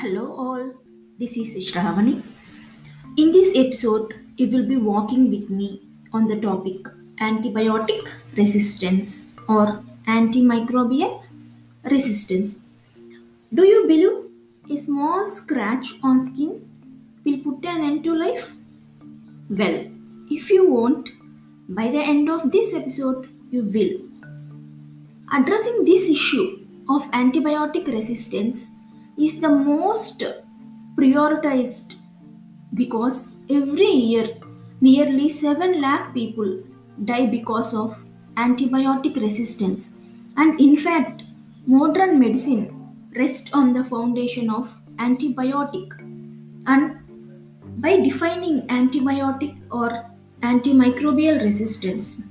Hello, all. This is Shravani. In this episode, you will be walking with me on the topic antibiotic resistance or antimicrobial resistance. Do you believe a small scratch on skin will put an end to life? Well, if you won't, by the end of this episode, you will. Addressing this issue of antibiotic resistance is the most prioritized because every year nearly 7 lakh people die because of antibiotic resistance. And in fact modern medicine rests on the foundation of antibiotic. And by defining antibiotic or antimicrobial resistance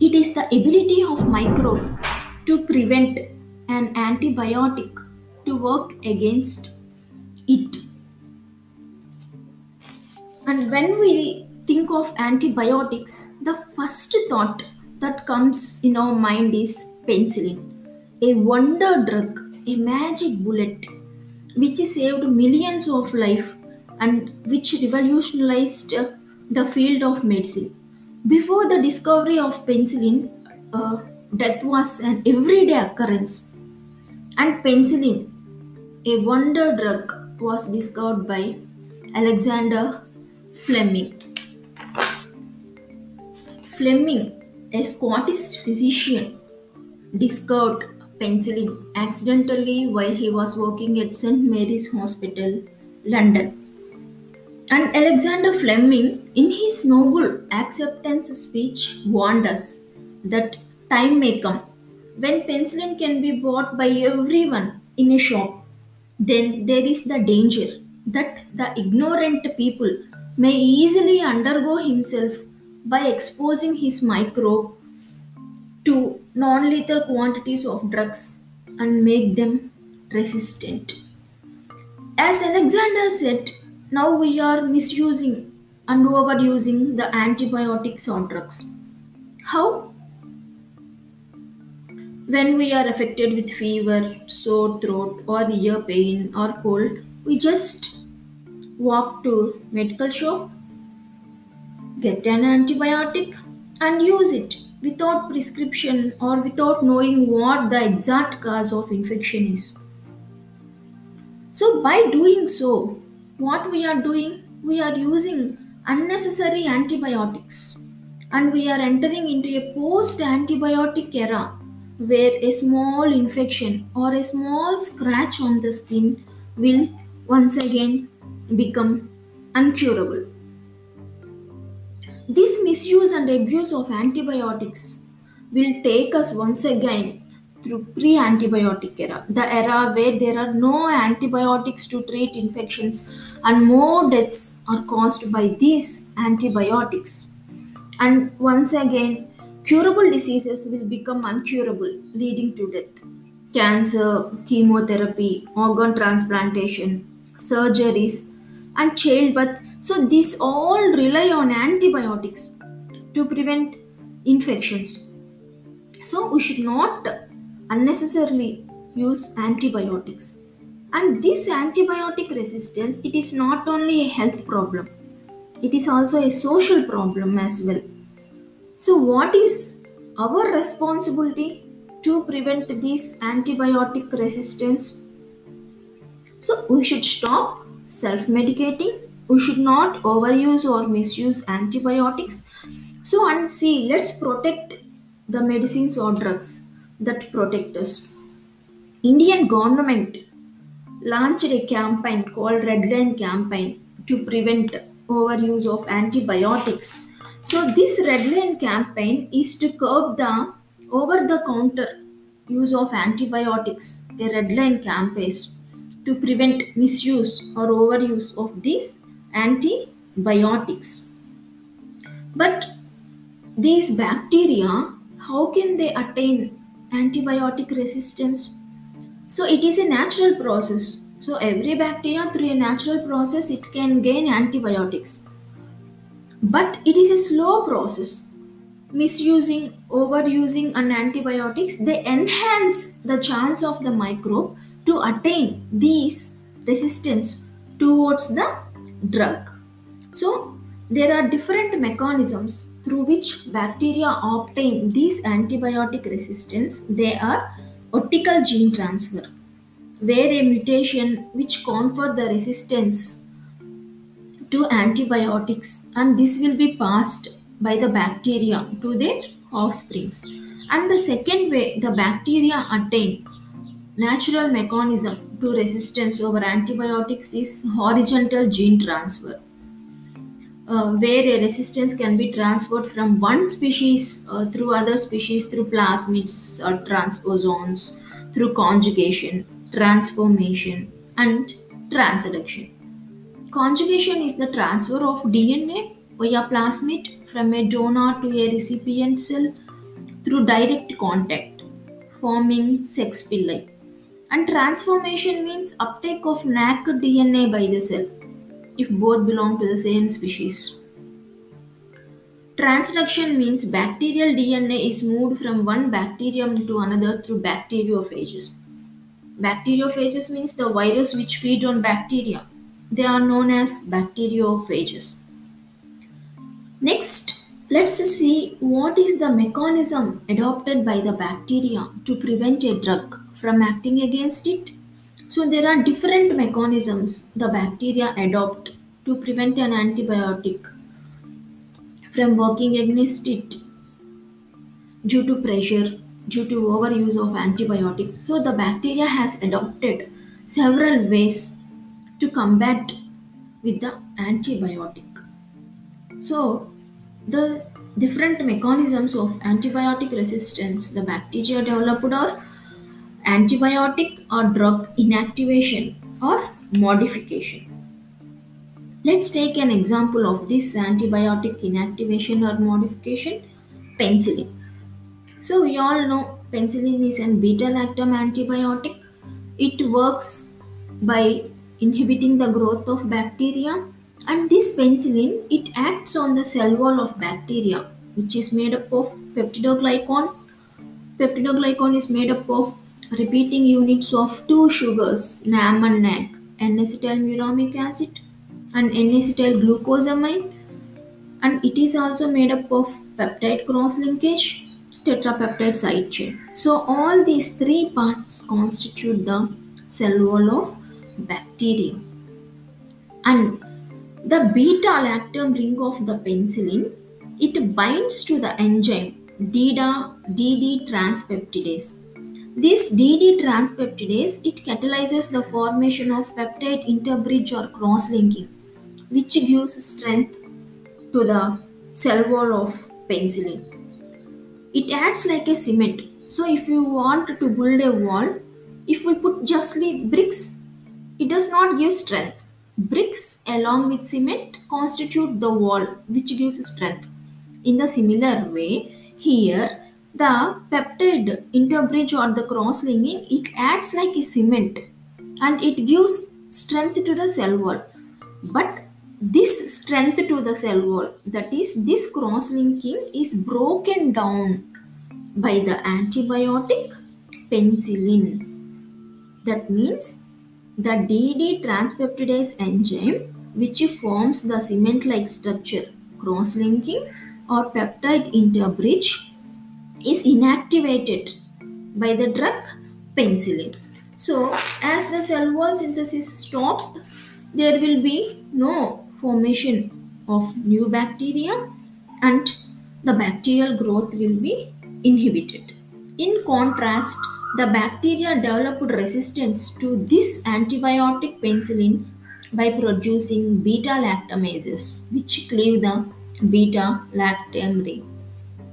it is the ability of microbe to prevent an antibiotic to work against it. And when we think of antibiotics, the first thought that comes in our mind is penicillin, a wonder drug, a magic bullet which saved millions of lives and which revolutionized uh, the field of medicine. Before the discovery of penicillin, uh, death was an everyday occurrence, and penicillin, a wonder drug, was discovered by Alexander Fleming. Fleming, a Scottish physician, discovered penicillin accidentally while he was working at St. Mary's Hospital, London. And Alexander Fleming, in his Nobel acceptance speech, warned us that time may come when penicillin can be bought by everyone in a shop. Then there is the danger that the ignorant people may easily undergo himself by exposing his microbe to non lethal quantities of drugs and make them resistant. As Alexander said, now we are misusing and overusing the antibiotics or drugs. How? When we are affected with fever, sore throat, or ear pain or cold, we just walk to medical shop, get an antibiotic, and use it without prescription or without knowing what the exact cause of infection is. So, by doing so, what we are doing, we are using unnecessary antibiotics and we are entering into a post antibiotic era where a small infection or a small scratch on the skin will once again become uncurable. This misuse and abuse of antibiotics will take us once again through pre-antibiotic era, the era where there are no antibiotics to treat infections and more deaths are caused by these antibiotics. And once again, curable diseases will become uncurable, leading to death. Cancer, chemotherapy, organ transplantation, surgeries, and childbirth. So, these all rely on antibiotics to prevent infections. So, we should not unnecessarily use antibiotics. And this antibiotic resistance, it is not only a health problem, it is also a social problem as well. So, what is our responsibility to prevent this antibiotic resistance? So, we should stop self medicating. We should not overuse or misuse antibiotics. So, and see, let's protect the medicines or drugs that protect us. Indian government launched a campaign called Red Line Campaign to prevent overuse of antibiotics. So this Red Line campaign is to curb the over-the-counter use of antibiotics. A Red Line campaign to prevent misuse or overuse of these antibiotics. But these bacteria, how can they attain antibiotic resistance? So it is a natural process. So every bacteria through a natural process it can gain antibiotics. But it is a slow process. Misusing, overusing an antibiotics, they enhance the chance of the microbe to attain these resistance towards the drug. So, there are different mechanisms through which bacteria obtain these antibiotic resistance. They are vertical gene transfer, where a mutation which confer the resistance to antibiotics and this will be passed by the bacteria to their offsprings. And the second way the bacteria attain natural mechanism to resistance over antibiotics is horizontal gene transfer uh, where a resistance can be transferred from one species uh, through other species through plasmids or transposons, through conjugation, transformation, and transduction. Conjugation is the transfer of DNA via plasmid from a donor to a recipient cell through direct contact, forming sex pili. And transformation means uptake of naked DNA by the cell if both belong to the same species. Transduction means bacterial DNA is moved from one bacterium to another through bacteriophages. Bacteriophages means the virus which feed on bacteria. They are known as bacteriophages. Next, let's see what is the mechanism adopted by the bacteria to prevent a drug from acting against it so there are different mechanisms the bacteria adopt to prevent an antibiotic from working against it due to pressure, due to overuse of antibiotics. So the bacteria has adopted several ways to combat with the antibiotic. So the different mechanisms of antibiotic resistance the bacteria developed are antibiotic or drug inactivation or modification. Let's take an example of this antibiotic inactivation or modification penicillin. So, we all know penicillin is an beta lactam antibiotic. It works by inhibiting the growth of bacteria and this penicillin it acts on the cell wall of bacteria which is made up of peptidoglycan peptidoglycan is made up of repeating units of two sugars, NAM and NAG, N-acetylmuramic acid and N-acetyl-glucosamine and it is also made up of peptide cross-linkage, tetrapeptide side chain. So all these three parts constitute the cell wall of bacteria. And the beta-lactam ring of the penicillin, it binds to the enzyme DDA, DD transpeptidase this DD transpeptidase it catalyzes the formation of peptide interbridge or cross-linking, which gives strength to the cell wall of penicillin. It acts like a cement. So if you want to build a wall, if we put justly bricks, it does not give strength. Bricks along with cement constitute the wall which gives strength. In the similar way, here the peptide interbridge or the cross-linking, it acts like a cement and it gives strength to the cell wall. But this strength to the cell wall, that is, this cross-linking is broken down by the antibiotic penicillin. That means the DD transpeptidase enzyme, which forms the cement-like structure, cross-linking or peptide interbridge is inactivated by the drug penicillin. So, as the cell wall synthesis stopped, there will be no formation of new bacteria and the bacterial growth will be inhibited. In contrast, the bacteria developed resistance to this antibiotic penicillin by producing beta lactamases, which cleave the beta lactam ring.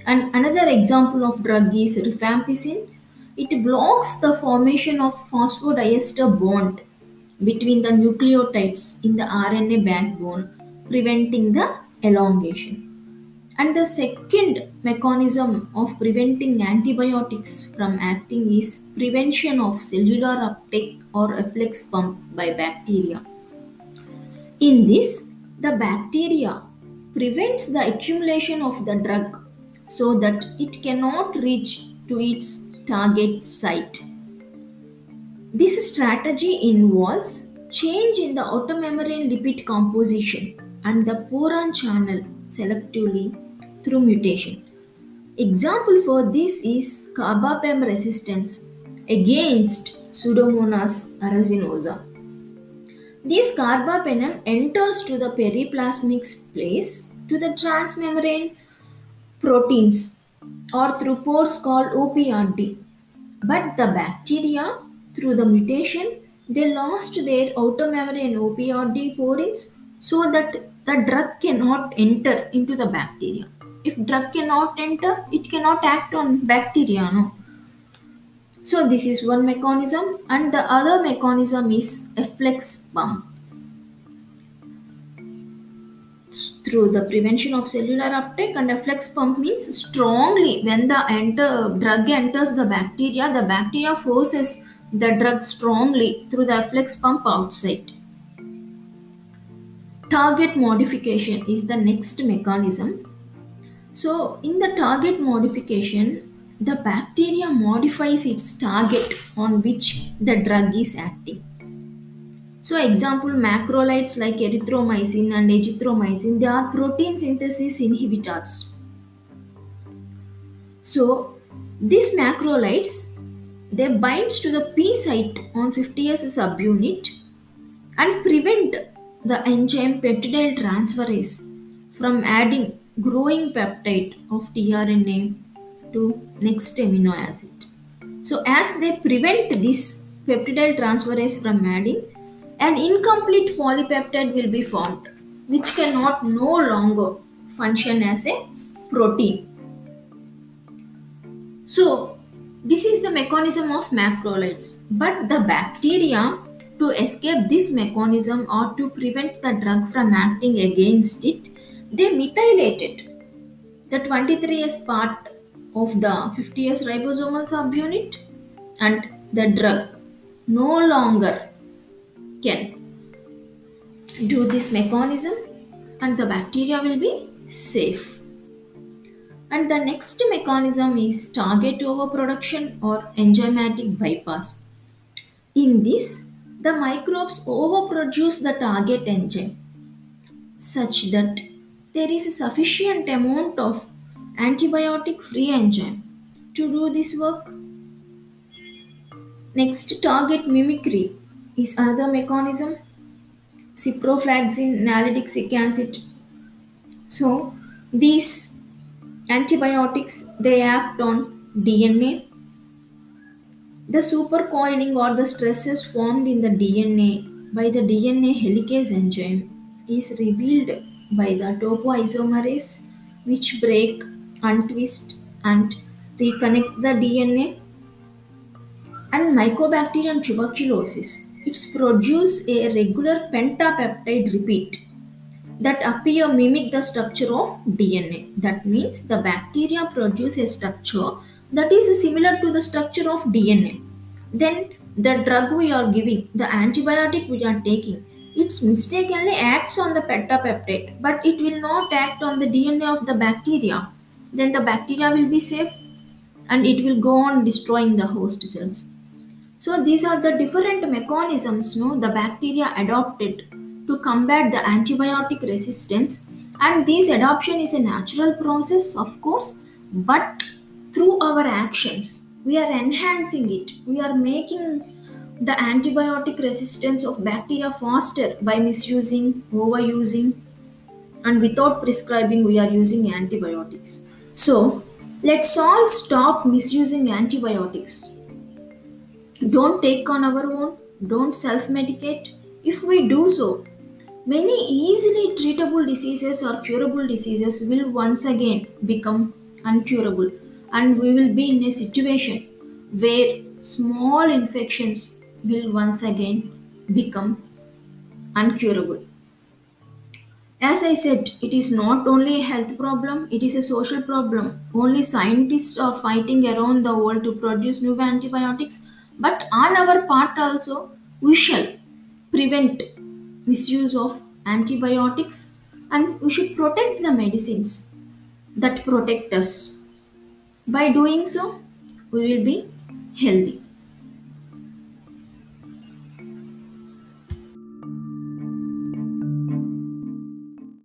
And another example of drug is rifampicin. It blocks the formation of phosphodiester bond between the nucleotides in the RNA backbone, preventing the elongation. And the second mechanism of preventing antibiotics from acting is prevention of cellular uptake or efflux pump by bacteria. In this, the bacteria prevents the accumulation of the drug so that it cannot reach to its target site. This strategy involves change in the outer membrane lipid composition and the porin channel selectively through mutation. Example for this is carbapenem resistance against Pseudomonas aeruginosa. This carbapenem enters to the periplasmic place to the transmembrane proteins or through pores called OPRD. But the bacteria, through the mutation, they lost their outer membrane OPRD pores so that the drug cannot enter into the bacteria. If drug cannot enter, it cannot act on bacteria. No. So this is one mechanism and the other mechanism is efflux pump. Through the prevention of cellular uptake and efflux pump means strongly when the enter, drug enters the bacteria, the bacteria forces the drug strongly through the efflux pump outside. Target modification is the next mechanism. So in the target modification, the bacteria modifies its target on which the drug is acting. So example macrolides like erythromycin and azithromycin, they are protein synthesis inhibitors. So these macrolides, they binds to the P site on 50S subunit and prevent the enzyme peptidyl transferase from adding growing peptide of tRNA to next amino acid. So as they prevent this peptidyl transferase from adding, an incomplete polypeptide will be formed, which cannot no longer function as a protein. So this is the mechanism of macrolides. But the bacteria to escape this mechanism or to prevent the drug from acting against it, they methylate it. The 23S part of the 50S ribosomal subunit and the drug no longer can do this mechanism and the bacteria will be safe. And the next mechanism is target overproduction or enzymatic bypass. In this, the microbes overproduce the target enzyme such that there is a sufficient amount of antibiotic free enzyme to do this work. Next, target mimicry is another mechanism. Ciprofloxacin, nalidixic acid. So, these antibiotics they act on DNA. The supercoiling or the stresses formed in the DNA by the DNA helicase enzyme is revealed by the topoisomerase which break, untwist and reconnect the DNA and Mycobacterium tuberculosis it's produce a regular pentapeptide repeat that appear mimic the structure of DNA. That means the bacteria produce a structure that is similar to the structure of DNA. Then the drug we are giving, the antibiotic we are taking, it mistakenly acts on the pentapeptide, but it will not act on the DNA of the bacteria. Then the bacteria will be safe and it will go on destroying the host cells. So these are the different mechanisms no, the bacteria adopted to combat the antibiotic resistance and this adoption is a natural process of course but through our actions we are enhancing it we are making the antibiotic resistance of bacteria faster by misusing overusing and without prescribing we are using antibiotics. So let's all stop misusing antibiotics. Don't take on our own, don't self medicate. If we do so, many easily treatable diseases or curable diseases will once again become uncurable, and we will be in a situation where small infections will once again become uncurable. As I said, it is not only a health problem, it is a social problem. Only scientists are fighting around the world to produce new antibiotics but on our part also, we shall prevent misuse of antibiotics and we should protect the medicines that protect us. By doing so, we will be healthy.